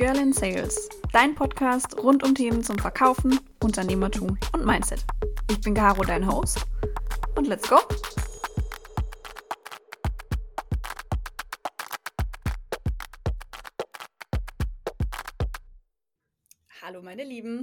Girl in Sales, dein Podcast rund um Themen zum Verkaufen, Unternehmertum und Mindset. Ich bin Caro, dein Host. Und let's go! Hallo meine Lieben,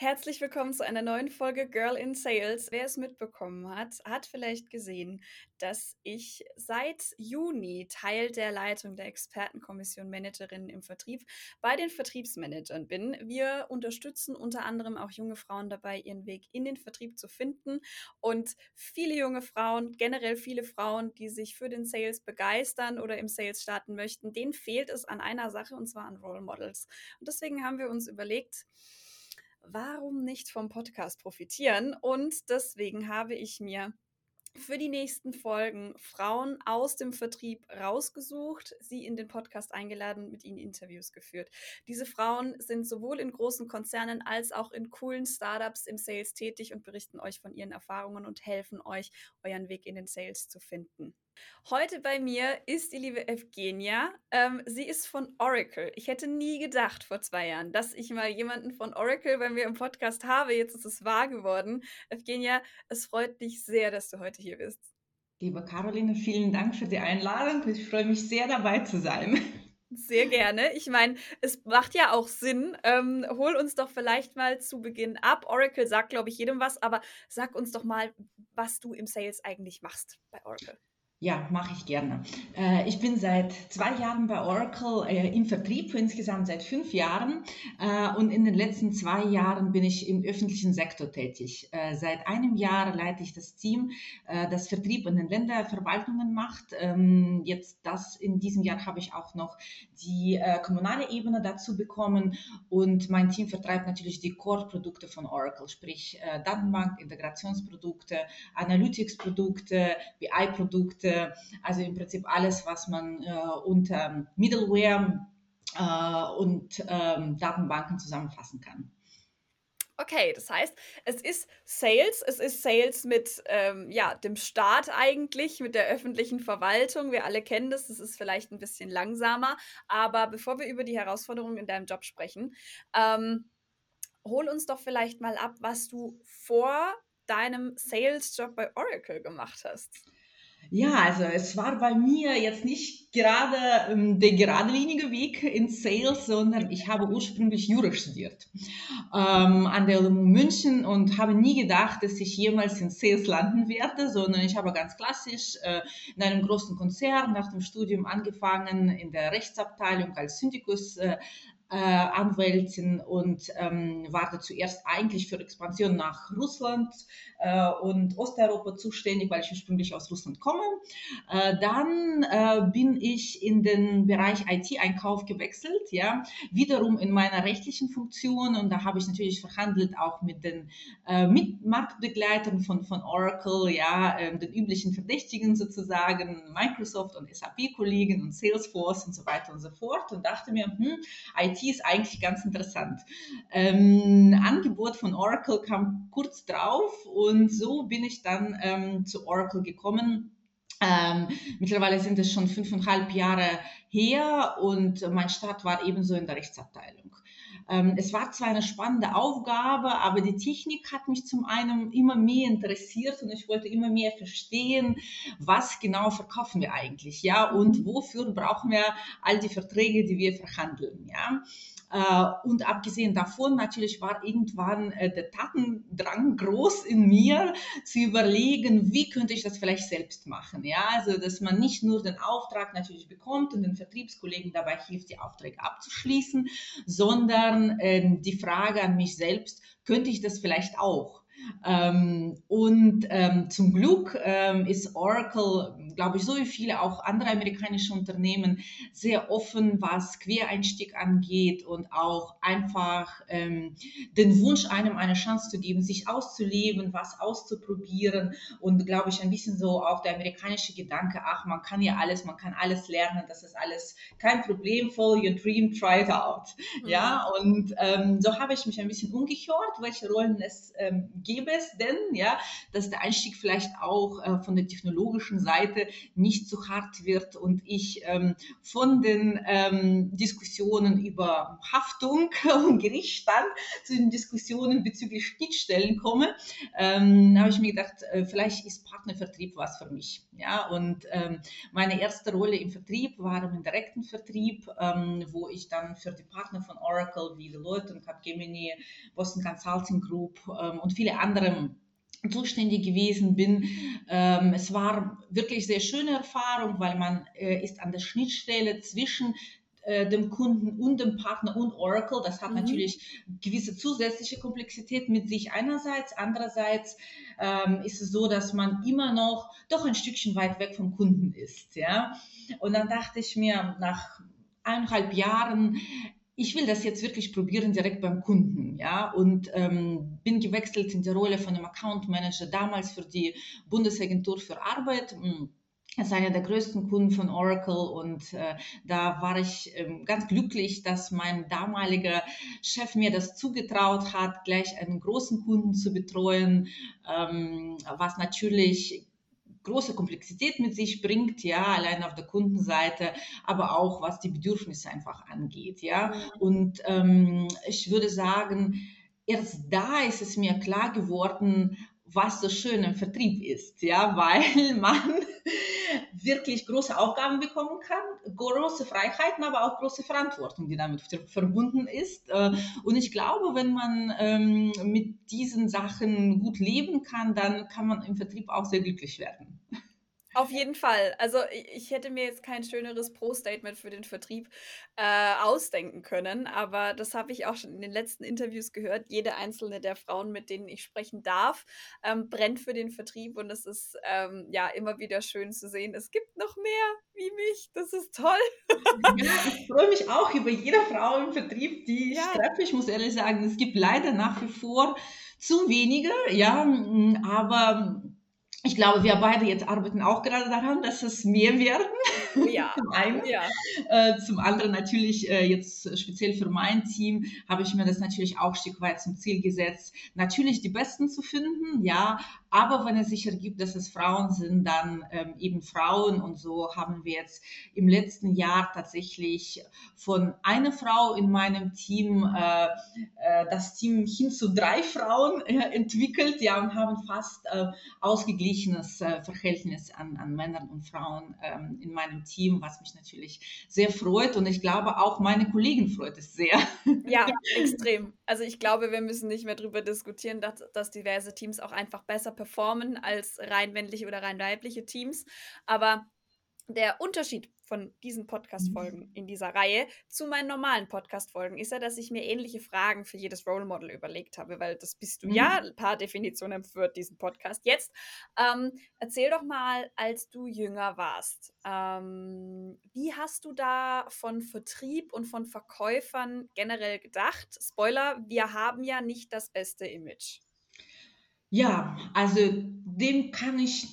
herzlich willkommen zu einer neuen Folge Girl in Sales. Wer es mitbekommen hat, hat vielleicht gesehen, dass ich seit Juni Teil der Leitung der Expertenkommission Managerinnen im Vertrieb bei den Vertriebsmanagern bin. Wir unterstützen unter anderem auch junge Frauen dabei, ihren Weg in den Vertrieb zu finden und viele junge Frauen, generell viele Frauen, die sich für den Sales begeistern oder im Sales starten möchten, denen fehlt es an einer Sache und zwar an Role Models. Und deswegen haben wir uns überlegt, warum nicht vom Podcast profitieren? Und deswegen habe ich mir für die nächsten Folgen Frauen aus dem Vertrieb rausgesucht, sie in den Podcast eingeladen und mit ihnen Interviews geführt. Diese Frauen sind sowohl in großen Konzernen als auch in coolen Startups im Sales tätig und berichten euch von ihren Erfahrungen und helfen euch, euren Weg in den Sales zu finden. Heute bei mir ist die liebe Evgenia. Ähm, sie ist von Oracle. Ich hätte nie gedacht vor zwei Jahren, dass ich mal jemanden von Oracle bei mir im Podcast habe. Jetzt ist es wahr geworden. Evgenia, es freut mich sehr, dass du heute hier bist. Liebe Caroline, vielen Dank für die Einladung. Ich freue mich sehr, dabei zu sein. Sehr gerne. Ich meine, es macht ja auch Sinn. Ähm, hol uns doch vielleicht mal zu Beginn ab. Oracle sagt, glaube ich, jedem was, aber sag uns doch mal, was du im Sales eigentlich machst bei Oracle. Ja, mache ich gerne. Äh, ich bin seit zwei Jahren bei Oracle äh, im Vertrieb, insgesamt seit fünf Jahren. Äh, und in den letzten zwei Jahren bin ich im öffentlichen Sektor tätig. Seit einem Jahr leite ich das Team, das Vertrieb in den Länderverwaltungen macht. Ähm, jetzt das in diesem Jahr habe ich auch noch die kommunale Ebene dazu bekommen. Und mein Team vertreibt natürlich die Core-Produkte von Oracle, sprich Datenbank, Integrationsprodukte, Analytics-Produkte, BI-Produkte Produkte, also im Prinzip alles, was man äh, unter Middleware äh, und ähm, Datenbanken zusammenfassen kann. Okay, das heißt, es ist Sales, es ist Sales mit ähm, ja, dem Staat eigentlich, mit der öffentlichen Verwaltung. Wir alle kennen das, das ist vielleicht ein bisschen langsamer. Aber bevor wir über die Herausforderungen in deinem Job sprechen, ähm, hol uns doch vielleicht mal ab, was du vor deinem Sales-Job bei Oracle gemacht hast. Ja, also es war bei mir jetzt nicht gerade ähm, der geradlinige Weg in Sales, sondern ich habe ursprünglich Jura studiert ähm, an der LMU München und habe nie gedacht, dass ich jemals in Sales landen werde, sondern ich habe ganz klassisch äh, in einem großen Konzern nach dem Studium angefangen in der Rechtsabteilung als Syndikus äh, äh, Anwältin und ähm, war zuerst eigentlich für Expansion nach Russland äh, und Osteuropa zuständig, weil ich ursprünglich aus Russland komme. Äh, dann äh, bin ich in den Bereich IT-Einkauf gewechselt, ja, wiederum in meiner rechtlichen Funktion und da habe ich natürlich verhandelt auch mit den äh, mit Marktbegleitern von, von Oracle, ja, ähm, den üblichen Verdächtigen sozusagen, Microsoft und SAP-Kollegen und Salesforce und so weiter und so fort und dachte mir, hm, IT Ist eigentlich ganz interessant. Ähm, Angebot von Oracle kam kurz drauf und so bin ich dann ähm, zu Oracle gekommen. Ähm, mittlerweile sind es schon fünfeinhalb Jahre her und mein Start war ebenso in der Rechtsabteilung. Ähm, es war zwar eine spannende Aufgabe, aber die Technik hat mich zum einen immer mehr interessiert und ich wollte immer mehr verstehen, was genau verkaufen wir eigentlich, ja, und wofür brauchen wir all die Verträge, die wir verhandeln, ja. Äh, und abgesehen davon natürlich war irgendwann äh, der Tatendrang groß in mir zu überlegen, wie könnte ich das vielleicht selbst machen. Ja, also dass man nicht nur den Auftrag natürlich bekommt und den Vertriebskollegen dabei hilft, die Aufträge abzuschließen, sondern ähm, die Frage an mich selbst, könnte ich das vielleicht auch? Ähm, und ähm, zum Glück ähm, ist Oracle, glaube ich, so wie viele auch andere amerikanische Unternehmen sehr offen, was Quereinstieg angeht und auch einfach ähm, den Wunsch, einem eine Chance zu geben, sich auszuleben, was auszuprobieren und glaube ich ein bisschen so auch der amerikanische Gedanke, ach, man kann ja alles, man kann alles lernen, das ist alles kein Problem, follow your dream, try it out. Mhm. Ja, und ähm, so habe ich mich ein bisschen umgehört, welche Rollen es ähm, gäbe es denn, ja, dass der Einstieg vielleicht auch äh, von der technologischen Seite nicht so hart wird und ich ähm, von den ähm, Diskussionen über Haftung und Gericht dann zu den Diskussionen bezüglich Schnittstellen komme, ähm, habe ich mir gedacht, äh, vielleicht ist Partnervertrieb was für mich. Ja, und ähm, meine erste Rolle im Vertrieb war im direkten Vertrieb, ähm, wo ich dann für die Partner von Oracle wie Deloitte und Capgemini, Boston Consulting Group ähm, und viele andere zuständig gewesen bin. Ähm, es war wirklich sehr schöne Erfahrung, weil man äh, ist an der Schnittstelle zwischen äh, dem Kunden und dem Partner und Oracle. Das hat mhm. natürlich gewisse zusätzliche Komplexität mit sich einerseits. Andererseits ähm, ist es so, dass man immer noch doch ein Stückchen weit weg vom Kunden ist. Ja? Und dann dachte ich mir nach eineinhalb Jahren, ich will das jetzt wirklich probieren direkt beim Kunden, ja, und ähm, bin gewechselt in die Rolle von einem Account Manager damals für die Bundesagentur für Arbeit. Hm, ist einer der größten Kunden von Oracle und äh, da war ich ähm, ganz glücklich, dass mein damaliger Chef mir das zugetraut hat, gleich einen großen Kunden zu betreuen, ähm, was natürlich große Komplexität mit sich bringt, ja, allein auf der Kundenseite, aber auch was die Bedürfnisse einfach angeht, ja. Mhm. Und ähm, ich würde sagen, erst da ist es mir klar geworden, was so schön im Vertrieb ist, ja, weil man wirklich große Aufgaben bekommen kann, große Freiheiten, aber auch große Verantwortung, die damit verbunden ist. Äh, und ich glaube, wenn man ähm, mit diesen Sachen gut leben kann, dann kann man im Vertrieb auch sehr glücklich werden. Auf jeden Fall. Also ich hätte mir jetzt kein schöneres Pro-Statement für den Vertrieb äh, ausdenken können, aber das habe ich auch schon in den letzten Interviews gehört. Jede einzelne der Frauen, mit denen ich sprechen darf, ähm, brennt für den Vertrieb und es ist ähm, ja immer wieder schön zu sehen. Es gibt noch mehr wie mich. Das ist toll. ja, ich freue mich auch über jede Frau im Vertrieb, die ich ja. treffe. Ich muss ehrlich sagen, es gibt leider nach wie vor zu wenige, ja, aber ich glaube, wir beide jetzt arbeiten auch gerade daran, dass es mehr werden. Ja. zum einen. Ja. Äh, zum anderen natürlich äh, jetzt speziell für mein Team habe ich mir das natürlich auch ein Stück weit zum Ziel gesetzt, natürlich die Besten zu finden, ja, aber wenn es sich ergibt, dass es Frauen sind, dann ähm, eben Frauen. Und so haben wir jetzt im letzten Jahr tatsächlich von einer Frau in meinem Team äh, äh, das Team hin zu drei Frauen äh, entwickelt, ja, und haben fast äh, ausgeglichenes äh, Verhältnis an, an Männern und Frauen ähm, in meinem Team, was mich natürlich sehr freut. Und ich glaube, auch meine Kollegen freut es sehr. Ja, extrem. Also ich glaube, wir müssen nicht mehr darüber diskutieren, dass, dass diverse Teams auch einfach besser performen als rein männliche oder rein weibliche Teams. Aber der Unterschied von diesen Podcast-Folgen mhm. in dieser Reihe zu meinen normalen Podcast-Folgen ist ja, dass ich mir ähnliche Fragen für jedes Role Model überlegt habe, weil das bist du mhm. ja, paar Definitionen für diesen Podcast. Jetzt ähm, erzähl doch mal, als du jünger warst, ähm, wie hast du da von Vertrieb und von Verkäufern generell gedacht? Spoiler, wir haben ja nicht das beste Image. Ja, also dem kann ich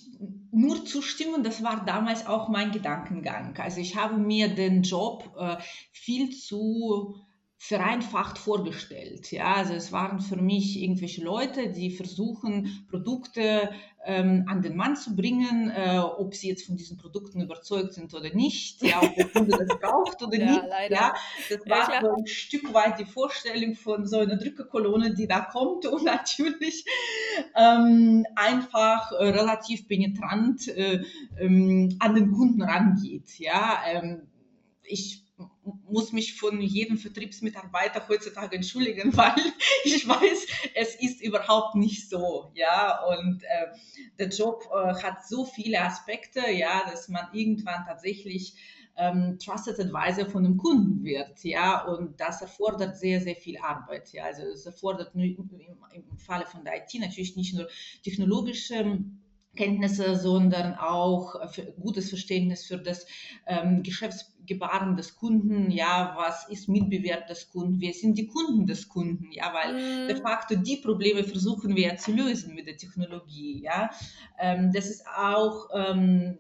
nur zustimmen. Das war damals auch mein Gedankengang. Also ich habe mir den Job äh, viel zu vereinfacht vorgestellt. Ja, also es waren für mich irgendwelche Leute, die versuchen, Produkte ähm, an den Mann zu bringen, äh, ob sie jetzt von diesen Produkten überzeugt sind oder nicht, ja, ob der Kunde das braucht oder ja, nicht. Leider. Ja, das war ja, so ein Stück weit die Vorstellung von so einer Drückerkolonne, die da kommt und natürlich ähm, einfach äh, relativ penetrant äh, ähm, an den Kunden rangeht. Ja, ähm, ich muss mich von jedem Vertriebsmitarbeiter heutzutage entschuldigen, weil ich weiß, es ist überhaupt nicht so, ja, und äh, der Job äh, hat so viele Aspekte, ja, dass man irgendwann tatsächlich ähm, Trusted Advisor von einem Kunden wird, ja, und das erfordert sehr, sehr viel Arbeit, ja, also es erfordert im, im Falle von der IT natürlich nicht nur technologische Kenntnisse, sondern auch gutes Verständnis für das ähm, Geschäftsgebaren des Kunden, ja, was ist Mitbewerb des Kunden, wer sind die Kunden des Kunden, ja, weil mm. de facto die Probleme versuchen wir ja zu lösen mit der Technologie, ja. Ähm, das ist auch ähm,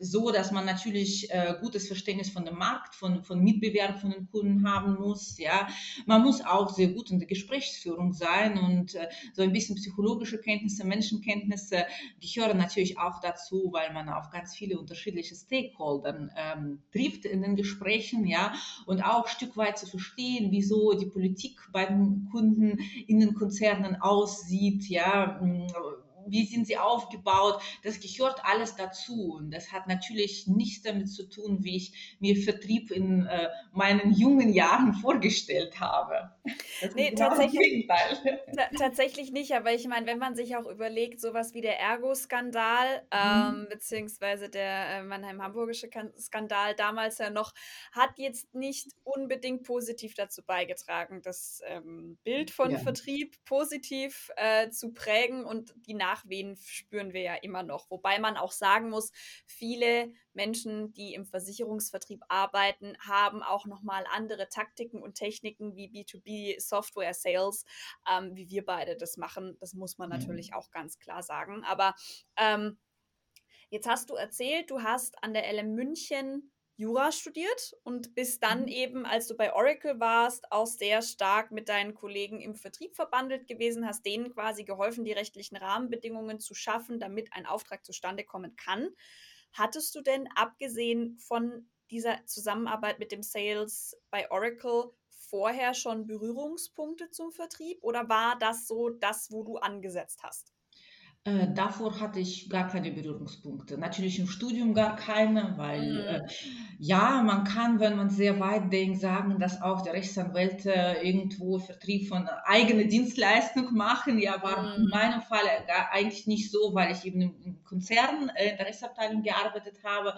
so, dass man natürlich äh, gutes Verständnis von dem Markt, von, von Mitbewerb von den Kunden haben muss. Ja, man muss auch sehr gut in der Gesprächsführung sein und äh, so ein bisschen psychologische Kenntnisse, Menschenkenntnisse gehören natürlich auch dazu, weil man auf ganz viele unterschiedliche Stakeholder ähm, trifft in den Gesprächen. Ja, und auch ein Stück weit zu verstehen, wieso die Politik bei den Kunden in den Konzernen aussieht. Ja wie sind sie aufgebaut, das gehört alles dazu. Und das hat natürlich nichts damit zu tun, wie ich mir Vertrieb in äh, meinen jungen Jahren vorgestellt habe. Das nee, genau tatsächlich, tatsächlich nicht, aber ich meine, wenn man sich auch überlegt, sowas wie der Ergo-Skandal, mhm. ähm, beziehungsweise der äh, Mannheim-Hamburgische Skandal damals ja noch, hat jetzt nicht unbedingt positiv dazu beigetragen, das ähm, Bild von ja. Vertrieb positiv äh, zu prägen und die Nach Nachwehen spüren wir ja immer noch. Wobei man auch sagen muss, viele Menschen, die im Versicherungsvertrieb arbeiten, haben auch nochmal andere Taktiken und Techniken wie B2B Software Sales, ähm, wie wir beide das machen. Das muss man mhm. natürlich auch ganz klar sagen. Aber ähm, jetzt hast du erzählt, du hast an der LM München Jura studiert und bist dann mhm. eben, als du bei Oracle warst, auch sehr stark mit deinen Kollegen im Vertrieb verbandelt gewesen, hast denen quasi geholfen, die rechtlichen Rahmenbedingungen zu schaffen, damit ein Auftrag zustande kommen kann. Hattest du denn, abgesehen von dieser Zusammenarbeit mit dem Sales bei Oracle, vorher schon Berührungspunkte zum Vertrieb oder war das so das, wo du angesetzt hast? Äh, davor hatte ich gar keine Berührungspunkte. Natürlich im Studium gar keine, weil mhm. äh, ja, man kann, wenn man sehr weit denkt, sagen, dass auch die Rechtsanwälte irgendwo Vertrieb von eigener Dienstleistung machen. Ja, war mhm. in meinem Fall gar, eigentlich nicht so, weil ich eben im Konzern äh, in der Rechtsabteilung gearbeitet habe.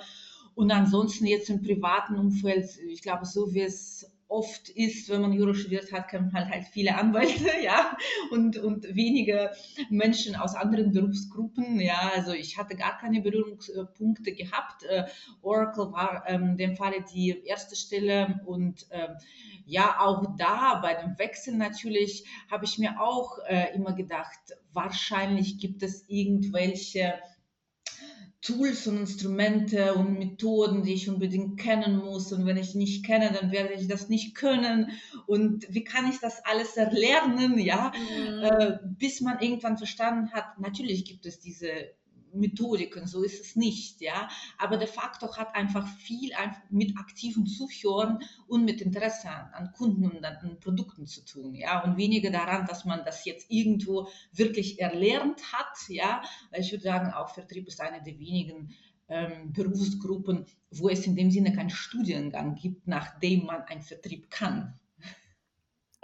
Und ansonsten jetzt im privaten Umfeld, ich glaube, so wie es oft ist, wenn man Jura studiert hat, kennt man halt viele Anwälte, ja, und, und wenige Menschen aus anderen Berufsgruppen, ja, also ich hatte gar keine Berührungspunkte gehabt. Äh, Oracle war ähm, dem Falle die erste Stelle und ähm, ja, auch da bei dem Wechsel natürlich habe ich mir auch äh, immer gedacht, wahrscheinlich gibt es irgendwelche Tools und Instrumente und Methoden, die ich unbedingt kennen muss. Und wenn ich nicht kenne, dann werde ich das nicht können. Und wie kann ich das alles erlernen, ja, mhm. äh, bis man irgendwann verstanden hat, natürlich gibt es diese Methodiken, so ist es nicht, ja. Aber der Faktor hat einfach viel mit aktivem Zuhören und mit Interesse an, an Kunden und an, an, Produkten zu tun, ja. Und weniger daran, dass man das jetzt irgendwo wirklich erlernt hat, ja. Weil ich würde sagen, auch Vertrieb ist eine der wenigen ähm, Berufsgruppen, wo es in dem Sinne keinen Studiengang gibt, nachdem man einen Vertrieb kann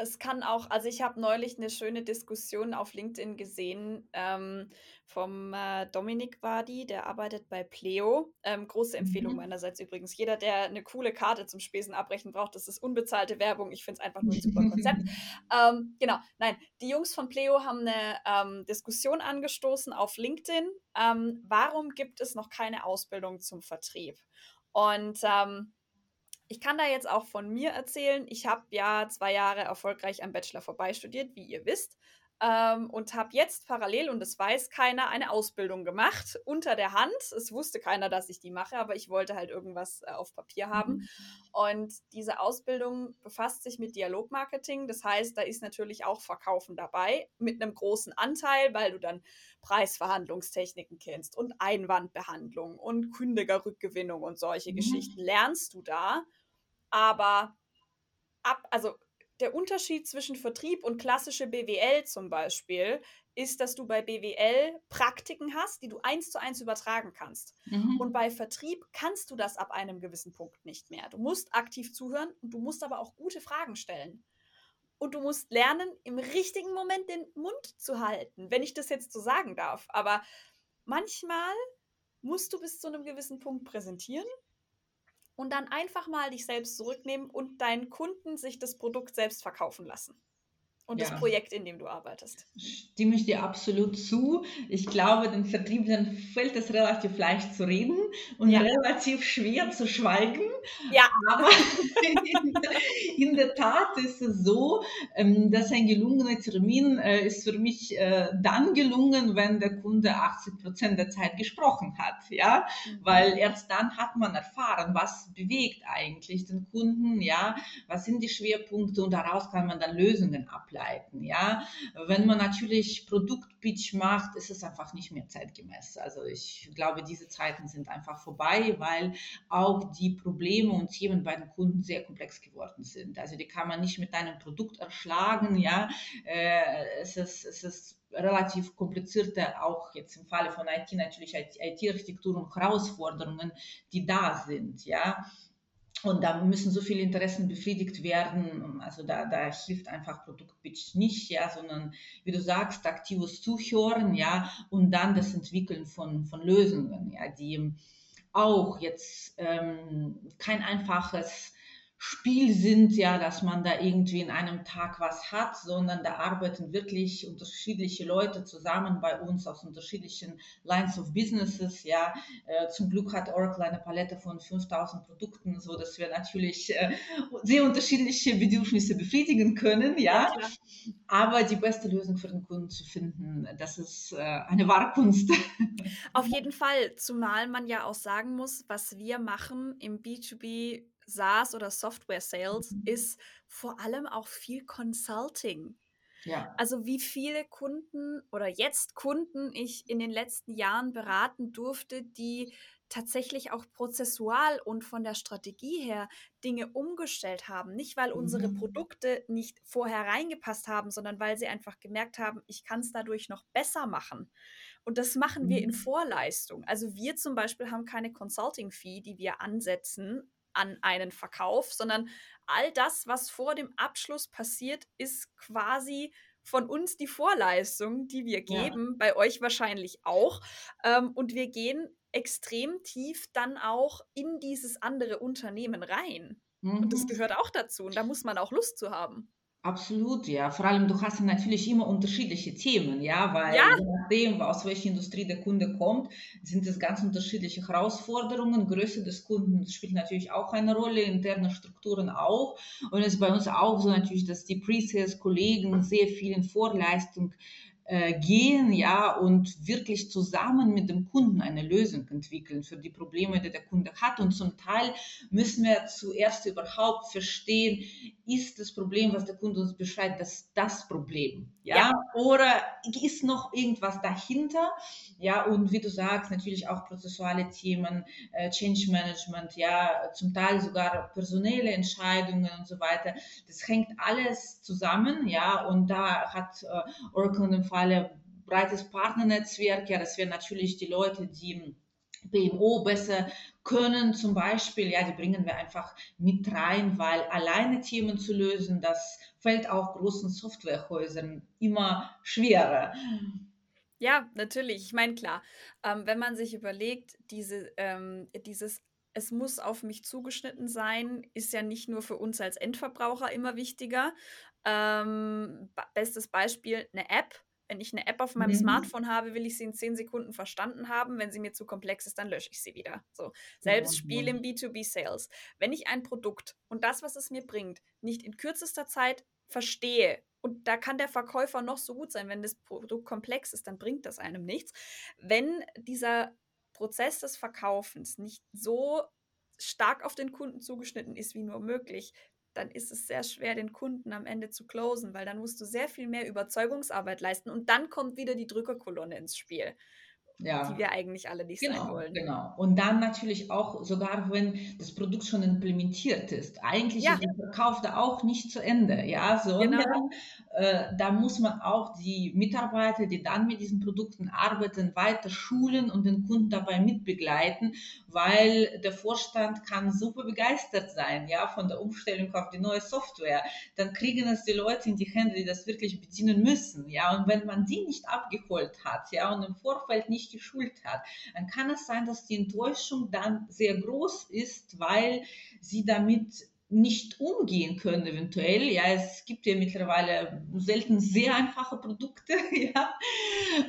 es kann auch, also ich habe neulich eine schöne Diskussion auf LinkedIn gesehen ähm, vom äh, Dominik Wadi, der arbeitet bei Pleo. Ähm, große Empfehlung mhm. meinerseits übrigens. Jeder, der eine coole Karte zum Spesen abbrechen braucht, das ist unbezahlte Werbung. Ich finde es einfach nur ein super Konzept. ähm, genau, nein, die Jungs von Pleo haben eine ähm, Diskussion angestoßen auf LinkedIn. Ähm, warum gibt es noch keine Ausbildung zum Vertrieb? Und ähm, ich kann da jetzt auch von mir erzählen. Ich habe ja zwei Jahre erfolgreich am Bachelor vorbei studiert, wie ihr wisst. Ähm, und habe jetzt parallel, und das weiß keiner, eine Ausbildung gemacht unter der Hand. Es wusste keiner, dass ich die mache, aber ich wollte halt irgendwas äh, auf Papier haben. Mhm. Und diese Ausbildung befasst sich mit Dialogmarketing. Das heißt, da ist natürlich auch Verkaufen dabei, mit einem großen Anteil, weil du dann Preisverhandlungstechniken kennst und Einwandbehandlung und Kündigerrückgewinnung und solche mhm. Geschichten lernst du da aber ab, also der Unterschied zwischen Vertrieb und klassische BWL zum Beispiel ist, dass du bei BWL Praktiken hast, die du eins zu eins übertragen kannst. Mhm. Und bei Vertrieb kannst du das ab einem gewissen Punkt nicht mehr. Du musst aktiv zuhören und du musst aber auch gute Fragen stellen. Und du musst lernen, im richtigen Moment den Mund zu halten, wenn ich das jetzt so sagen darf. Aber manchmal musst du bis zu einem gewissen Punkt präsentieren und dann einfach mal dich selbst zurücknehmen und deinen Kunden sich das Produkt selbst verkaufen lassen. Und ja. das Projekt, in dem du arbeitest. Stimme ich dir absolut zu. Ich glaube, den Vertriebenen fällt es relativ leicht zu reden und ja. relativ schwer zu schweigen. Ja. Aber in der Tat ist es so, ähm, dass ein gelungener Termin äh, ist für mich äh, dann gelungen, wenn der Kunde 80 Prozent der Zeit gesprochen hat. Ja, mhm. weil erst dann hat man erfahren, was bewegt eigentlich den Kunden. Ja, was sind die Schwerpunkte und daraus kann man dann Lösungen ableiten ableiten. Ja, wenn man natürlich Produktpitch macht, ist es einfach nicht mehr zeitgemäß. Also ich glaube, diese Zeiten sind einfach vorbei, weil auch die Probleme und Themen bei den Kunden sehr komplex geworden sind. Also die kann man nicht mit einem Produkt erschlagen. Ja, äh, es ist, es ist relativ komplizierte, auch jetzt im Falle von IT natürlich IT-Architektur und Herausforderungen, die da sind. Ja, und da müssen so viele Interessen befriedigt werden. Also da, da hilft einfach Produktpitch nicht, ja, sondern wie du sagst, aktives Zuhören, ja, und dann das Entwickeln von, von Lösungen, ja, die auch jetzt ähm, kein einfaches Spiel sind, ja, dass man da irgendwie in einem Tag was hat, sondern da arbeiten wirklich unterschiedliche Leute zusammen bei uns aus unterschiedlichen Lines of Businesses, ja. Äh, zum Glück hat Oracle eine Palette von 5000 Produkten, so dass wir natürlich äh, sehr unterschiedliche Bedürfnisse befriedigen können, ja. ja Aber die beste Lösung für den Kunden zu finden, das ist äh, eine wahre Kunst. Auf jeden Fall, zumal man ja auch sagen muss, was wir machen im B2B SaaS oder Software Sales ist vor allem auch viel Consulting. Ja. Also wie viele Kunden oder jetzt Kunden ich in den letzten Jahren beraten durfte, die tatsächlich auch prozessual und von der Strategie her Dinge umgestellt haben. Nicht, weil unsere mhm. Produkte nicht vorher reingepasst haben, sondern weil sie einfach gemerkt haben, ich kann es dadurch noch besser machen. Und das machen wir in mhm. Vorleistung. Also wir zum Beispiel haben keine Consulting-Fee, die wir ansetzen an einen Verkauf, sondern all das, was vor dem Abschluss passiert, ist quasi von uns die Vorleistung, die wir geben, ja. bei euch wahrscheinlich auch. Ähm, und wir gehen extrem tief dann auch in dieses andere Unternehmen rein. Mhm. Und das mhm. gehört auch dazu. Und da muss man auch Lust zu haben. Absolut, ja. Vor allem, du hast natürlich immer unterschiedliche Themen, ja, weil ja. je nachdem, aus welcher Industrie der Kunde kommt, sind es ganz unterschiedliche Herausforderungen. Größe des Kunden spielt natürlich auch eine Rolle, interne Strukturen auch. Und es ist bei uns auch so natürlich, dass die Pre-Sales-Kollegen sehr viel in Vorleistung gehen, ja, und wirklich zusammen mit dem Kunden eine Lösung entwickeln für die Probleme, die der Kunde hat. Und zum Teil müssen wir zuerst überhaupt verstehen, ist das Problem, was der Kunde uns beschreibt, das das Problem, ja, ja. oder ist noch irgendwas dahinter, ja, und wie du sagst, natürlich auch prozessuale Themen, äh, Change Management, ja, zum Teil sogar personelle Entscheidungen und so weiter. Das hängt alles zusammen, ja, und da hat äh, Oracle in dem Fall Falle breites Partnernetzwerk. Ja, das wären natürlich die Leute, die PMO besser können zum Beispiel, ja, die bringen wir einfach mit rein, weil alleine Themen zu lösen, das fällt auch großen Softwarehäusern immer schwerer. Ja, natürlich. Ich meine, klar, ähm, wenn man sich überlegt, diese, ähm, dieses es muss auf mich zugeschnitten sein, ist ja nicht nur für uns als Endverbraucher immer wichtiger. Ähm, bestes Beispiel, eine App wenn ich eine App auf meinem mhm. Smartphone habe, will ich sie in zehn Sekunden verstanden haben. Wenn sie mir zu komplex ist, dann lösche ich sie wieder. So, selbst ja, Spiel ja. im B2B-Sales. Wenn ich ein Produkt und das, was es mir bringt, nicht in kürzester Zeit verstehe, und da kann der Verkäufer noch so gut sein, wenn das Produkt komplex ist, dann bringt das einem nichts. Wenn dieser Prozess des Verkaufens nicht so stark auf den Kunden zugeschnitten ist wie nur möglich, dann ist es sehr schwer, den Kunden am Ende zu closen, weil dann musst du sehr viel mehr Überzeugungsarbeit leisten und dann kommt wieder die Drückerkolonne ins Spiel ja. die wir eigentlich alle nicht genau, sein wollen. Genau. Und dann natürlich auch, sogar wenn das Produkt schon implementiert ist, eigentlich ja. ist der Verkauf da auch nicht zu Ende, ja, sondern genau. äh, da muss man auch die Mitarbeiter, die dann mit diesen Produkten arbeiten, weiter schulen und den Kunden dabei mitbegleiten, weil der Vorstand kann super begeistert sein, ja, von der Umstellung auf die neue Software. Dann kriegen es die Leute in die Hände, die das wirklich bedienen müssen, ja, und wenn man die nicht abgeholt hat, ja, und im Vorfeld nicht geschult hat, dann kann es sein, dass die Enttäuschung dann sehr groß ist, weil sie damit nicht umgehen können eventuell. Ja, es gibt ja mittlerweile selten sehr einfache Produkte. ja.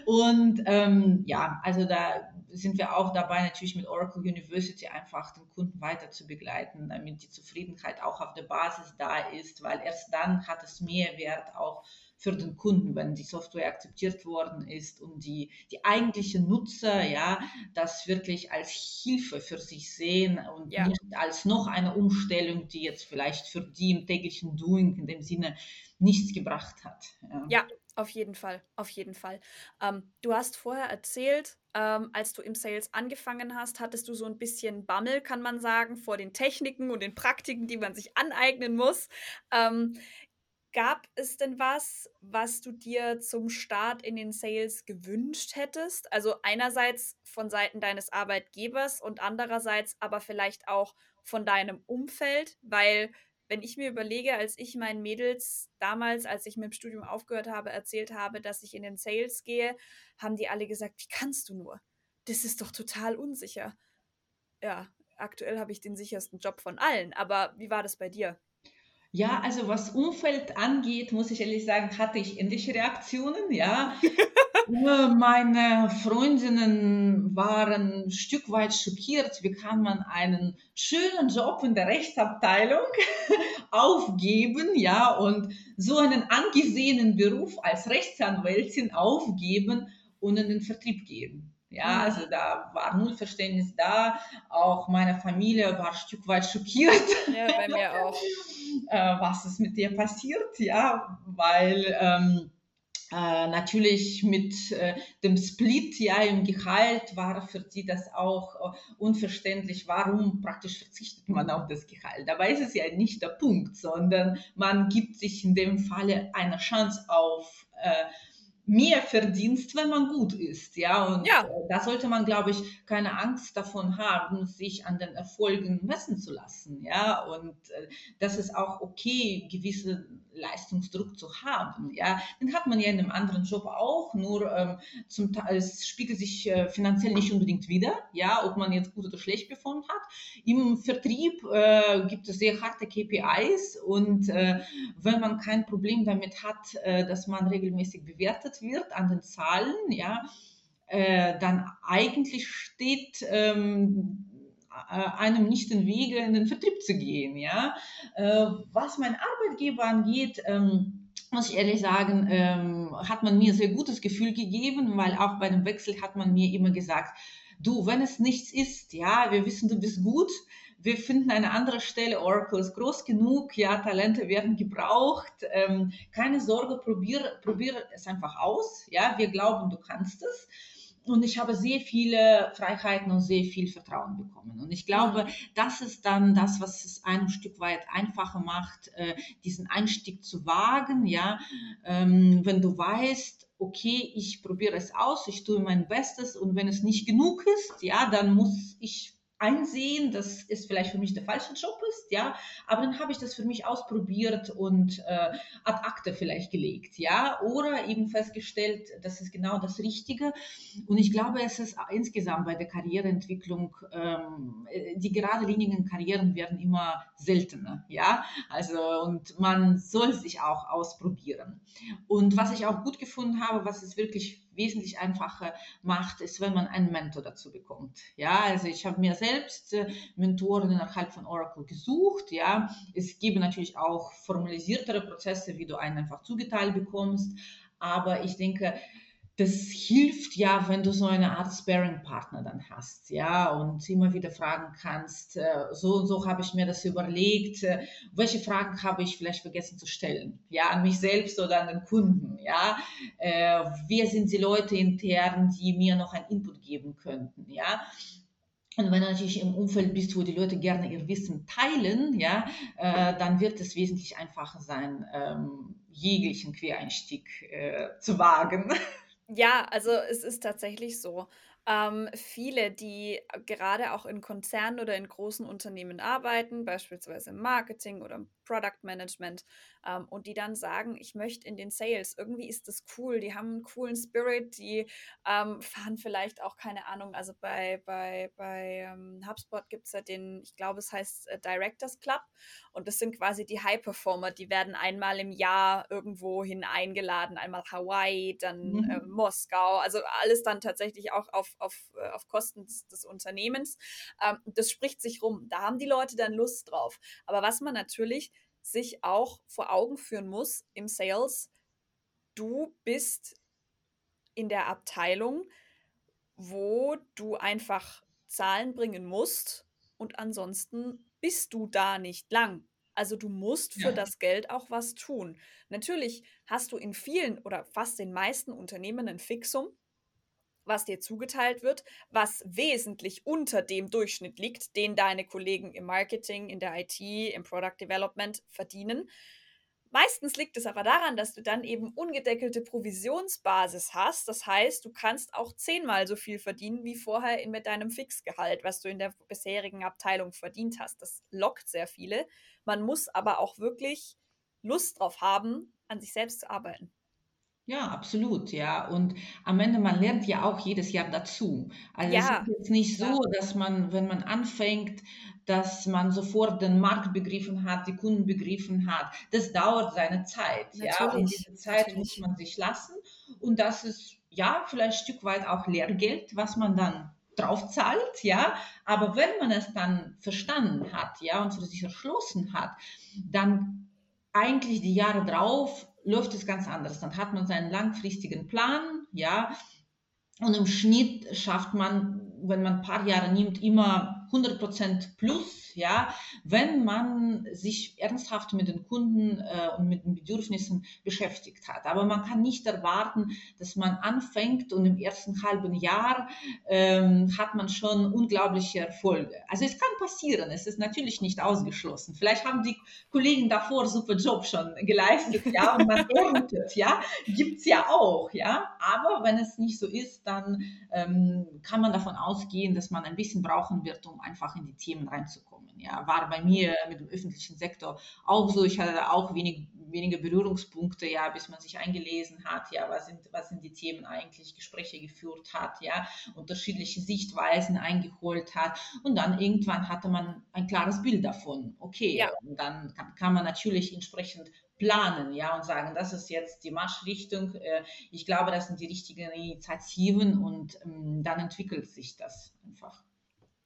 Und ähm, ja, also da sind wir auch dabei, natürlich mit Oracle University einfach den Kunden weiter zu begleiten, damit die Zufriedenheit auch auf der Basis da ist, weil erst dann hat es Mehrwert auch für den Kunden, wenn die Software akzeptiert worden ist und die, die eigentlichen Nutzer, ja, das wirklich als Hilfe für sich sehen und ja. nicht als noch eine Umstellung, die jetzt vielleicht für die im täglichen Doing in dem Sinne nichts gebracht hat. Ja, ja auf jeden Fall, auf jeden Fall. Ähm, du hast vorher erzählt, ähm, als du im Sales angefangen hast, hattest du so ein bisschen Bammel, kann man sagen, vor den Techniken und den Praktiken, die man sich aneignen muss. Ähm, Gab es denn was, was du dir zum Start in den Sales gewünscht hättest? Also einerseits von Seiten deines Arbeitgebers und andererseits aber vielleicht auch von deinem Umfeld, weil wenn ich mir überlege, als ich meinen Mädels damals, als ich mit dem Studium aufgehört habe, erzählt habe, dass ich in den Sales gehe, haben die alle gesagt, wie kannst du nur? Das ist doch total unsicher. Ja, aktuell habe ich den sichersten Job von allen, aber wie war das bei dir? Ja, also was Umfeld angeht, muss ich ehrlich sagen, hatte ich ähnliche Reaktionen, ja. Meine Freundinnen waren ein Stück weit schockiert, wie kann man einen schönen Job in der Rechtsabteilung aufgeben, ja, und so einen angesehenen Beruf als Rechtsanwältin aufgeben und in den Vertrieb gehen. Ja, also da war null Verständnis da. Auch meine Familie war ein Stück weit schockiert. Ja, bei mir auch. Äh, was ist mit dir passiert? Ja, weil ähm, äh, natürlich mit äh, dem Split ja im Gehalt war für sie das auch äh, unverständlich, warum praktisch verzichtet man auf das Gehalt. Dabei ist es ja nicht der Punkt, sondern man gibt sich in dem Falle eine Chance auf äh, mehr Verdienst, wenn man gut ist. Ja, und ja. Äh, da sollte man, glaube ich, keine Angst davon haben, sich an den Erfolgen messen zu lassen. Ja, und äh, das ist auch okay, gewisse Leistungsdruck zu haben. Ja, den hat man ja in einem anderen Job auch, nur ähm, zum Teil, es spiegelt sich äh, finanziell nicht unbedingt wieder, ja, ob man jetzt gut oder schlecht performt hat. Im Vertrieb äh, gibt es sehr harte KPIs und äh, wenn man kein Problem damit hat, dass man regelmäßig bewertet wird an den Zahlen, ja, äh, dann eigentlich steht ähm, äh, einem nicht den Wege, in den Vertrieb zu gehen. Ja? Äh, was mein Arbeitgeber angeht, ähm, muss ich ehrlich sagen, ähm, hat man mir sehr gutes Gefühl gegeben, weil auch bei dem Wechsel hat man mir immer gesagt, du, wenn es nichts ist, ja, wir wissen, du bist gut, wir finden eine andere Stelle, Oracle ist groß genug, ja, Talente werden gebraucht, ähm, keine Sorge, probiere probier es einfach aus, ja, wir glauben, du kannst es. Und ich habe sehr viele Freiheiten und sehr viel Vertrauen bekommen. Und ich glaube, das ist dann das, was es ein Stück weit einfacher macht, äh, diesen Einstieg zu wagen. Ja, ähm, wenn du weißt, okay, ich probiere es aus, ich tue mein Bestes und wenn es nicht genug ist, ja, dann muss ich einsehen, dass es vielleicht für mich der falsche Job ist, ja, aber dann habe ich das für mich ausprobiert und äh, ad acta vielleicht gelegt, ja, oder eben festgestellt, das ist genau das Richtige. Und ich glaube, es ist insgesamt bei der Karriereentwicklung, ähm, die geradlinigen Karrieren werden immer seltener, ja, also und man soll sich auch ausprobieren. Und was ich auch gut gefunden habe, was es wirklich wesentlich einfacher macht, ist, wenn man einen Mentor dazu bekommt. Ja, also ich habe mir selbst äh, Mentoren innerhalb von Oracle gesucht. Ja, es gibt natürlich auch formalisiertere Prozesse, wie du einen einfach zugeteilt bekommst. Aber ich denke, das hilft ja, wenn du so eine Art Sparing-Partner dann hast, ja, und immer wieder fragen kannst, äh, so und so habe ich mir das überlegt, äh, welche Fragen habe ich vielleicht vergessen zu stellen, ja, an mich selbst oder an den Kunden, ja, äh, wer sind die Leute intern, die mir noch einen Input geben könnten, ja, und wenn du natürlich im Umfeld bist, wo die Leute gerne ihr Wissen teilen, ja, äh, dann wird es wesentlich einfacher sein, ähm, jeglichen Quereinstieg äh, zu wagen. Ja, also es ist tatsächlich so. Ähm, viele, die gerade auch in Konzernen oder in großen Unternehmen arbeiten, beispielsweise im Marketing oder im Product Management, ähm, und die dann sagen, ich möchte in den Sales, irgendwie ist das cool, die haben einen coolen Spirit, die ähm, fahren vielleicht auch, keine Ahnung, also bei, bei, bei ähm, HubSpot gibt es ja den, ich glaube, es heißt äh, Directors Club und das sind quasi die High Performer, die werden einmal im Jahr irgendwo hin eingeladen, einmal Hawaii, dann mhm. äh, Moskau, also alles dann tatsächlich auch auf, auf, äh, auf Kosten des, des Unternehmens. Ähm, das spricht sich rum. Da haben die Leute dann Lust drauf. Aber was man natürlich sich auch vor Augen führen muss im Sales, du bist in der Abteilung, wo du einfach Zahlen bringen musst und ansonsten bist du da nicht lang. Also du musst für ja. das Geld auch was tun. Natürlich hast du in vielen oder fast den meisten Unternehmen ein Fixum, was dir zugeteilt wird, was wesentlich unter dem Durchschnitt liegt, den deine Kollegen im Marketing, in der IT, im Product Development verdienen. Meistens liegt es aber daran, dass du dann eben ungedeckelte Provisionsbasis hast. Das heißt, du kannst auch zehnmal so viel verdienen wie vorher mit deinem Fixgehalt, was du in der bisherigen Abteilung verdient hast. Das lockt sehr viele. Man muss aber auch wirklich Lust drauf haben, an sich selbst zu arbeiten. Ja, absolut, ja. Und am Ende, man lernt ja auch jedes Jahr dazu. Also es ist jetzt nicht so, ja. dass man, wenn man anfängt, dass man sofort den Markt begriffen hat, die Kunden begriffen hat. Das dauert seine Zeit, ja. Und diese Zeit natürlich. muss man sich lassen. Und das ist ja vielleicht ein Stück weit auch Lehrgeld, was man dann drauf zahlt, ja. Aber wenn man es dann verstanden hat, ja, und sich erschlossen hat, dann eigentlich die Jahre drauf läuft es ganz anders. Dann hat man seinen langfristigen Plan, ja, und im Schnitt schafft man, wenn man ein paar Jahre nimmt, immer 100% plus ja, wenn man sich ernsthaft mit den Kunden äh, und mit den Bedürfnissen beschäftigt hat. Aber man kann nicht erwarten, dass man anfängt und im ersten halben Jahr ähm, hat man schon unglaubliche Erfolge. Also es kann passieren, es ist natürlich nicht ausgeschlossen. Vielleicht haben die Kollegen davor super Job schon geleistet, ja, und man erntet, ja, gibt es ja auch, ja. Aber wenn es nicht so ist, dann ähm, kann man davon ausgehen, dass man ein bisschen brauchen wird, um einfach in die Themen reinzukommen. Ja, war bei mir mit dem öffentlichen Sektor auch so. Ich hatte auch wenig, wenige Berührungspunkte, ja, bis man sich eingelesen hat, ja, was sind, was sind die Themen eigentlich, Gespräche geführt hat, ja, unterschiedliche Sichtweisen eingeholt hat und dann irgendwann hatte man ein klares Bild davon. Okay, ja. und dann kann, kann man natürlich entsprechend planen, ja, und sagen, das ist jetzt die Marschrichtung. Äh, ich glaube, das sind die richtigen Initiativen und ähm, dann entwickelt sich das einfach.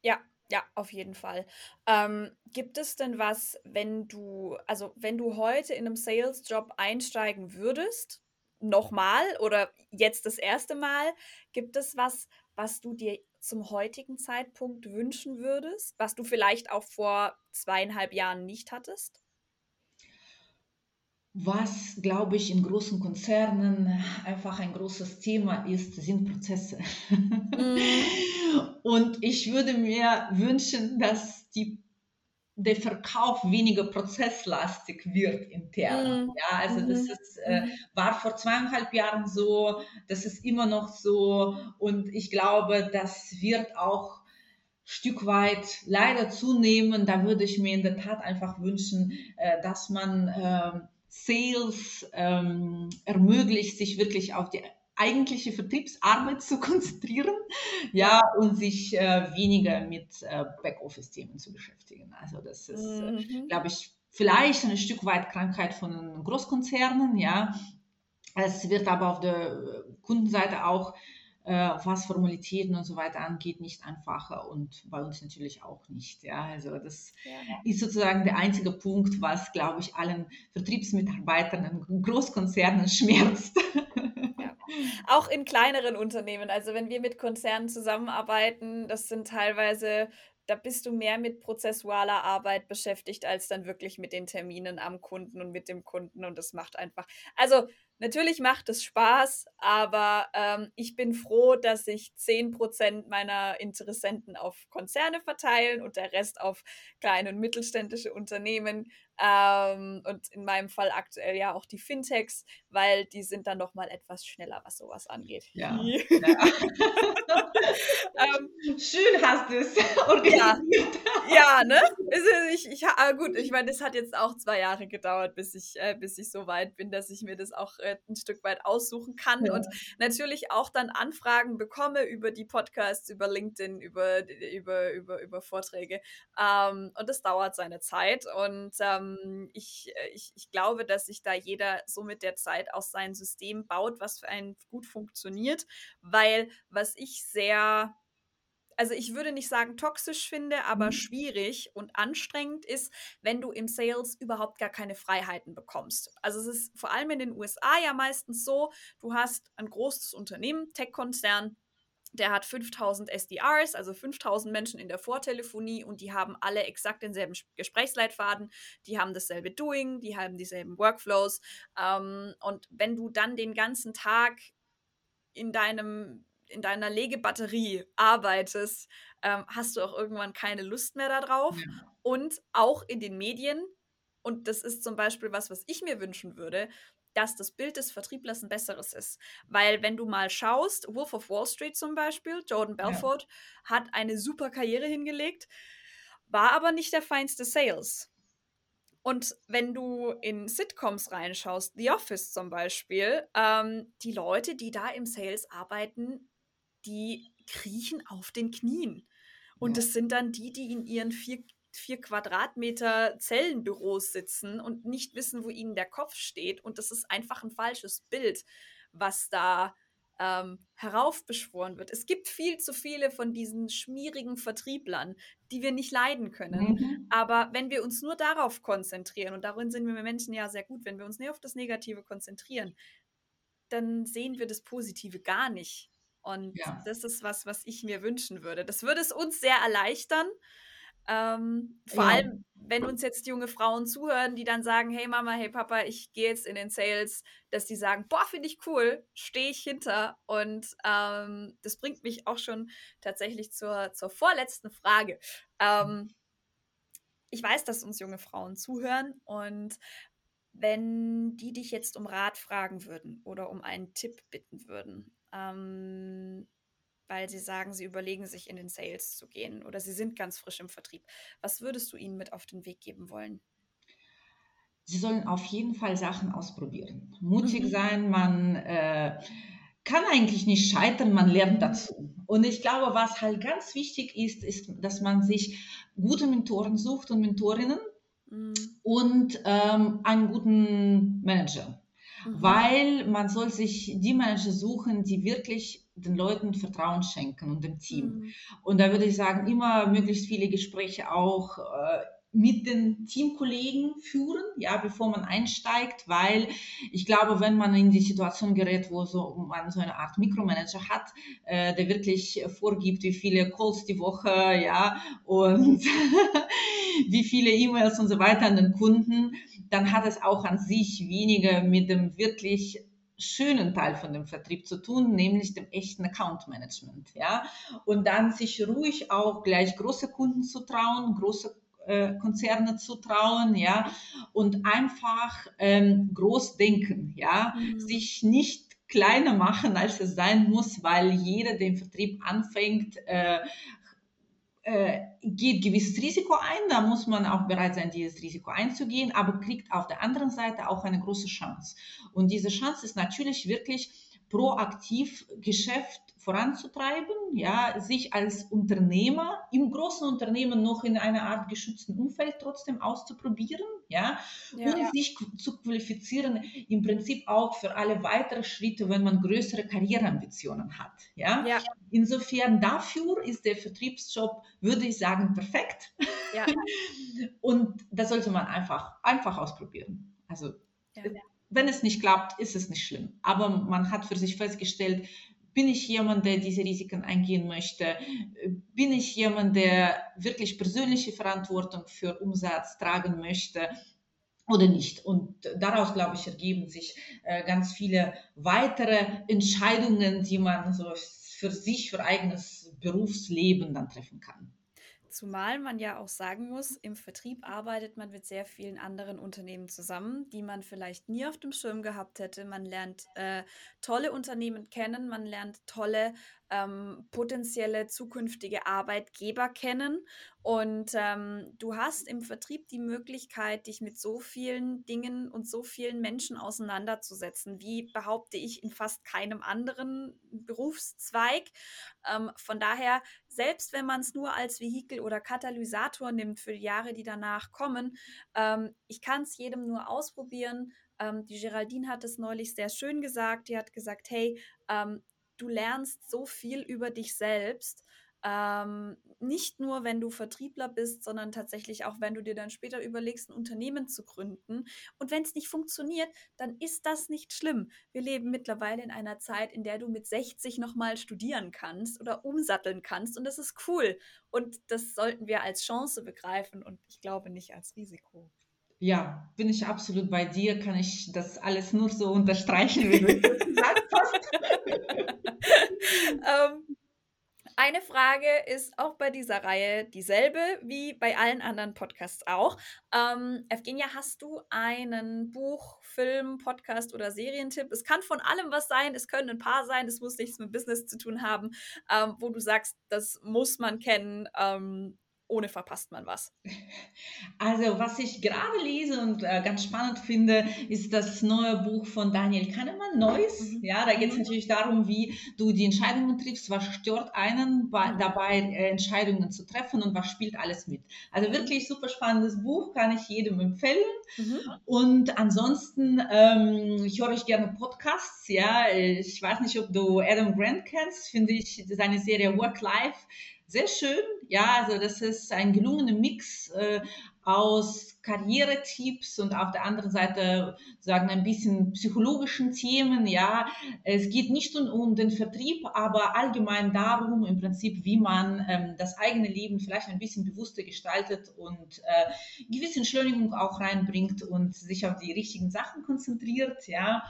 Ja, ja, auf jeden Fall. Ähm, gibt es denn was, wenn du, also wenn du heute in einem Sales-Job einsteigen würdest, nochmal oder jetzt das erste Mal, gibt es was, was du dir zum heutigen Zeitpunkt wünschen würdest, was du vielleicht auch vor zweieinhalb Jahren nicht hattest? Was, glaube ich, in großen Konzernen einfach ein großes Thema ist, sind Prozesse. Mhm. Und ich würde mir wünschen, dass die, der Verkauf weniger prozesslastig wird intern. Mhm. Ja, also das mhm. ist, äh, war vor zweieinhalb Jahren so, das ist immer noch so und ich glaube, das wird auch Stück weit leider zunehmen. Da würde ich mir in der Tat einfach wünschen, äh, dass man äh, Sales ähm, ermöglicht, sich wirklich auf die eigentliche Vertriebsarbeit zu konzentrieren, ja, und sich äh, weniger mit äh, Backoffice-Themen zu beschäftigen. Also das ist, äh, mhm. glaube ich, vielleicht ein Stück weit Krankheit von Großkonzernen, ja. Es wird aber auf der Kundenseite auch was Formalitäten und so weiter angeht, nicht einfacher und bei uns natürlich auch nicht. Ja, also das ja. ist sozusagen der einzige Punkt, was, glaube ich, allen Vertriebsmitarbeitern in Großkonzernen schmerzt. Ja. Auch in kleineren Unternehmen, also wenn wir mit Konzernen zusammenarbeiten, das sind teilweise da bist du mehr mit prozessualer Arbeit beschäftigt, als dann wirklich mit den Terminen am Kunden und mit dem Kunden. Und das macht einfach, also Natürlich macht es Spaß, aber ähm, ich bin froh, dass sich 10% meiner Interessenten auf Konzerne verteilen und der Rest auf kleine und mittelständische Unternehmen. Ähm, und in meinem Fall aktuell ja auch die Fintechs, weil die sind dann noch mal etwas schneller, was sowas angeht. Ja. ja. ähm, Schön hast du es organisiert. Ja, ja ne? Ich, ich, ah, gut, ich meine, es hat jetzt auch zwei Jahre gedauert, bis ich, äh, bis ich so weit bin, dass ich mir das auch ein Stück weit aussuchen kann ja. und natürlich auch dann Anfragen bekomme über die Podcasts, über LinkedIn, über, über, über, über Vorträge. Ähm, und das dauert seine Zeit und ähm, ich, äh, ich, ich glaube, dass sich da jeder so mit der Zeit aus sein System baut, was für einen gut funktioniert, weil was ich sehr also ich würde nicht sagen toxisch finde, aber mhm. schwierig und anstrengend ist, wenn du im Sales überhaupt gar keine Freiheiten bekommst. Also es ist vor allem in den USA ja meistens so, du hast ein großes Unternehmen, Tech-Konzern, der hat 5000 SDRs, also 5000 Menschen in der Vortelefonie und die haben alle exakt denselben Gesprächsleitfaden, die haben dasselbe Doing, die haben dieselben Workflows. Ähm, und wenn du dann den ganzen Tag in deinem in deiner Legebatterie arbeitest, ähm, hast du auch irgendwann keine Lust mehr darauf. Ja. Und auch in den Medien, und das ist zum Beispiel was, was ich mir wünschen würde, dass das Bild des Vertrieblers ein besseres ist. Weil wenn du mal schaust, Wolf of Wall Street zum Beispiel, Jordan Belfort ja. hat eine super Karriere hingelegt, war aber nicht der feinste Sales. Und wenn du in Sitcoms reinschaust, The Office zum Beispiel, ähm, die Leute, die da im Sales arbeiten, die kriechen auf den Knien. Und das sind dann die, die in ihren vier vier Quadratmeter Zellenbüros sitzen und nicht wissen, wo ihnen der Kopf steht. Und das ist einfach ein falsches Bild, was da ähm, heraufbeschworen wird. Es gibt viel zu viele von diesen schmierigen Vertrieblern, die wir nicht leiden können. Mhm. Aber wenn wir uns nur darauf konzentrieren, und darin sind wir Menschen ja sehr gut, wenn wir uns nicht auf das Negative konzentrieren, dann sehen wir das Positive gar nicht. Und ja. das ist was, was ich mir wünschen würde. Das würde es uns sehr erleichtern, ähm, vor ja. allem, wenn uns jetzt junge Frauen zuhören, die dann sagen, hey Mama, hey Papa, ich gehe jetzt in den Sales, dass die sagen, boah, finde ich cool, stehe ich hinter. Und ähm, das bringt mich auch schon tatsächlich zur, zur vorletzten Frage. Ähm, ich weiß, dass uns junge Frauen zuhören und wenn die dich jetzt um Rat fragen würden oder um einen Tipp bitten würden, ähm, weil sie sagen, sie überlegen sich in den Sales zu gehen oder sie sind ganz frisch im Vertrieb. Was würdest du ihnen mit auf den Weg geben wollen? Sie sollen auf jeden Fall Sachen ausprobieren. Mutig mhm. sein, man äh, kann eigentlich nicht scheitern, man lernt dazu. Und ich glaube, was halt ganz wichtig ist, ist, dass man sich gute Mentoren sucht und Mentorinnen mhm. und ähm, einen guten Manager. Mhm. Weil man soll sich die Manager suchen, die wirklich den Leuten Vertrauen schenken und dem Team. Mhm. Und da würde ich sagen, immer möglichst viele Gespräche auch äh, mit den Teamkollegen führen, ja, bevor man einsteigt, weil ich glaube, wenn man in die Situation gerät, wo so man so eine Art Mikromanager hat, äh, der wirklich vorgibt, wie viele Calls die Woche, ja, und wie viele E-Mails und so weiter an den Kunden, dann hat es auch an sich weniger mit dem wirklich schönen Teil von dem Vertrieb zu tun, nämlich dem echten Account Management. Ja? Und dann sich ruhig auch gleich große Kunden zu trauen, große äh, Konzerne zu trauen, ja, und einfach ähm, groß denken, ja, mhm. sich nicht kleiner machen, als es sein muss, weil jeder, der im Vertrieb anfängt, äh, geht gewisses Risiko ein, da muss man auch bereit sein, dieses Risiko einzugehen, aber kriegt auf der anderen Seite auch eine große Chance. Und diese Chance ist natürlich wirklich proaktiv Geschäft voranzutreiben, ja, sich als Unternehmer im großen Unternehmen noch in einer Art geschützten Umfeld trotzdem auszuprobieren, ja, ja und ja. sich zu qualifizieren im Prinzip auch für alle weiteren Schritte, wenn man größere Karriereambitionen hat, ja. ja. Insofern dafür ist der Vertriebsjob, würde ich sagen, perfekt. Ja. und das sollte man einfach, einfach ausprobieren. Also, wenn es nicht klappt, ist es nicht schlimm. Aber man hat für sich festgestellt, bin ich jemand, der diese Risiken eingehen möchte? Bin ich jemand, der wirklich persönliche Verantwortung für Umsatz tragen möchte? oder nicht. Und daraus, glaube ich, ergeben sich äh, ganz viele weitere Entscheidungen, die man so für sich, für eigenes Berufsleben dann treffen kann. Zumal man ja auch sagen muss, im Vertrieb arbeitet man mit sehr vielen anderen Unternehmen zusammen, die man vielleicht nie auf dem Schirm gehabt hätte. Man lernt äh, tolle Unternehmen kennen, man lernt tolle ähm, potenzielle zukünftige Arbeitgeber kennen. Und ähm, du hast im Vertrieb die Möglichkeit, dich mit so vielen Dingen und so vielen Menschen auseinanderzusetzen, wie behaupte ich in fast keinem anderen Berufszweig. Ähm, von daher, selbst wenn man es nur als Vehikel oder Katalysator nimmt für die Jahre, die danach kommen, ähm, ich kann es jedem nur ausprobieren. Ähm, die Geraldine hat es neulich sehr schön gesagt. Die hat gesagt, hey, ähm, du lernst so viel über dich selbst. Ähm, nicht nur, wenn du Vertriebler bist, sondern tatsächlich auch, wenn du dir dann später überlegst, ein Unternehmen zu gründen. Und wenn es nicht funktioniert, dann ist das nicht schlimm. Wir leben mittlerweile in einer Zeit, in der du mit 60 nochmal studieren kannst oder umsatteln kannst. Und das ist cool. Und das sollten wir als Chance begreifen und ich glaube nicht als Risiko. Ja, bin ich absolut bei dir, kann ich das alles nur so unterstreichen, wie du gesagt hast. ähm, eine Frage ist auch bei dieser Reihe dieselbe wie bei allen anderen Podcasts auch. Ähm, Evgenia, hast du einen Buch, Film, Podcast oder Serientipp? Es kann von allem was sein, es können ein paar sein, es muss nichts mit Business zu tun haben, ähm, wo du sagst, das muss man kennen, ähm, ohne verpasst man was. Also, was ich gerade lese und äh, ganz spannend finde, ist das neue Buch von Daniel Kahnemann, Neues. Mhm. Ja, da geht es mhm. natürlich darum, wie du die Entscheidungen triffst, was stört einen bei, mhm. dabei, äh, Entscheidungen zu treffen und was spielt alles mit. Also mhm. wirklich super spannendes Buch, kann ich jedem empfehlen. Mhm. Und ansonsten ähm, ich höre ich gerne Podcasts. Ja, ich weiß nicht, ob du Adam Grant kennst, finde ich seine Serie Work Life sehr schön. Ja, also das ist ein gelungener Mix äh, aus Karrieretipps und auf der anderen Seite sagen ein bisschen psychologischen Themen. Ja, es geht nicht um, um den Vertrieb, aber allgemein darum, im Prinzip, wie man ähm, das eigene Leben vielleicht ein bisschen bewusster gestaltet und äh, gewisse Entschleunigung auch reinbringt und sich auf die richtigen Sachen konzentriert. Ja,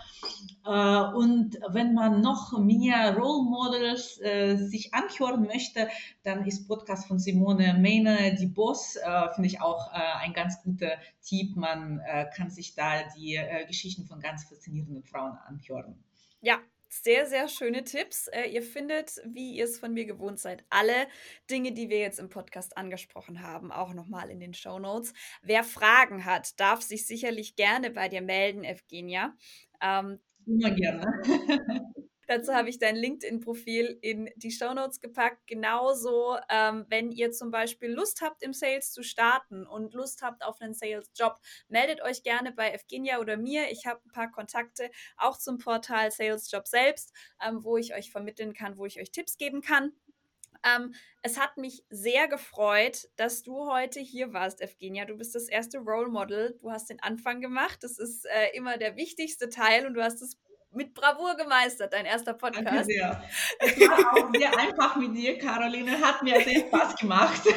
äh, und wenn man noch mehr Role Models äh, sich anhören möchte, dann ist Podcast von Simone Maine, die Boss, äh, finde ich auch äh, ein ganz guter guter Tipp. Man äh, kann sich da die äh, Geschichten von ganz faszinierenden Frauen anhören. Ja, sehr, sehr schöne Tipps. Äh, ihr findet, wie ihr es von mir gewohnt seid, alle Dinge, die wir jetzt im Podcast angesprochen haben, auch nochmal in den Show Notes. Wer Fragen hat, darf sich sicherlich gerne bei dir melden, Evgenia. Ähm, Immer gerne. Dazu habe ich dein LinkedIn-Profil in die Shownotes gepackt. Genauso, ähm, wenn ihr zum Beispiel Lust habt, im Sales zu starten und Lust habt auf einen Sales-Job, meldet euch gerne bei Evgenia oder mir. Ich habe ein paar Kontakte auch zum Portal Sales Job selbst, ähm, wo ich euch vermitteln kann, wo ich euch Tipps geben kann. Ähm, es hat mich sehr gefreut, dass du heute hier warst, Evgenia. Du bist das erste Role Model. Du hast den Anfang gemacht. Das ist äh, immer der wichtigste Teil und du hast es mit Bravour gemeistert, dein erster Podcast. Danke sehr. Es war auch sehr einfach mit dir, Caroline. Hat mir sehr Spaß gemacht.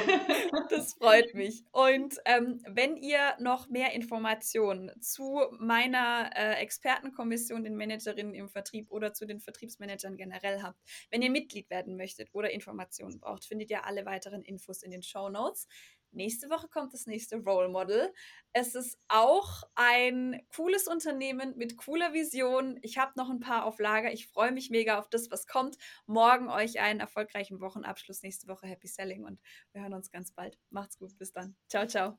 Das freut mich. Und ähm, wenn ihr noch mehr Informationen zu meiner äh, Expertenkommission, den Managerinnen im Vertrieb oder zu den Vertriebsmanagern generell habt, wenn ihr Mitglied werden möchtet oder Informationen braucht, findet ihr alle weiteren Infos in den Show Notes. Nächste Woche kommt das nächste Role Model. Es ist auch ein cooles Unternehmen mit cooler Vision. Ich habe noch ein paar auf Lager. Ich freue mich mega auf das, was kommt. Morgen euch einen erfolgreichen Wochenabschluss. Nächste Woche Happy Selling und wir hören uns ganz bald. Macht's gut. Bis dann. Ciao, ciao.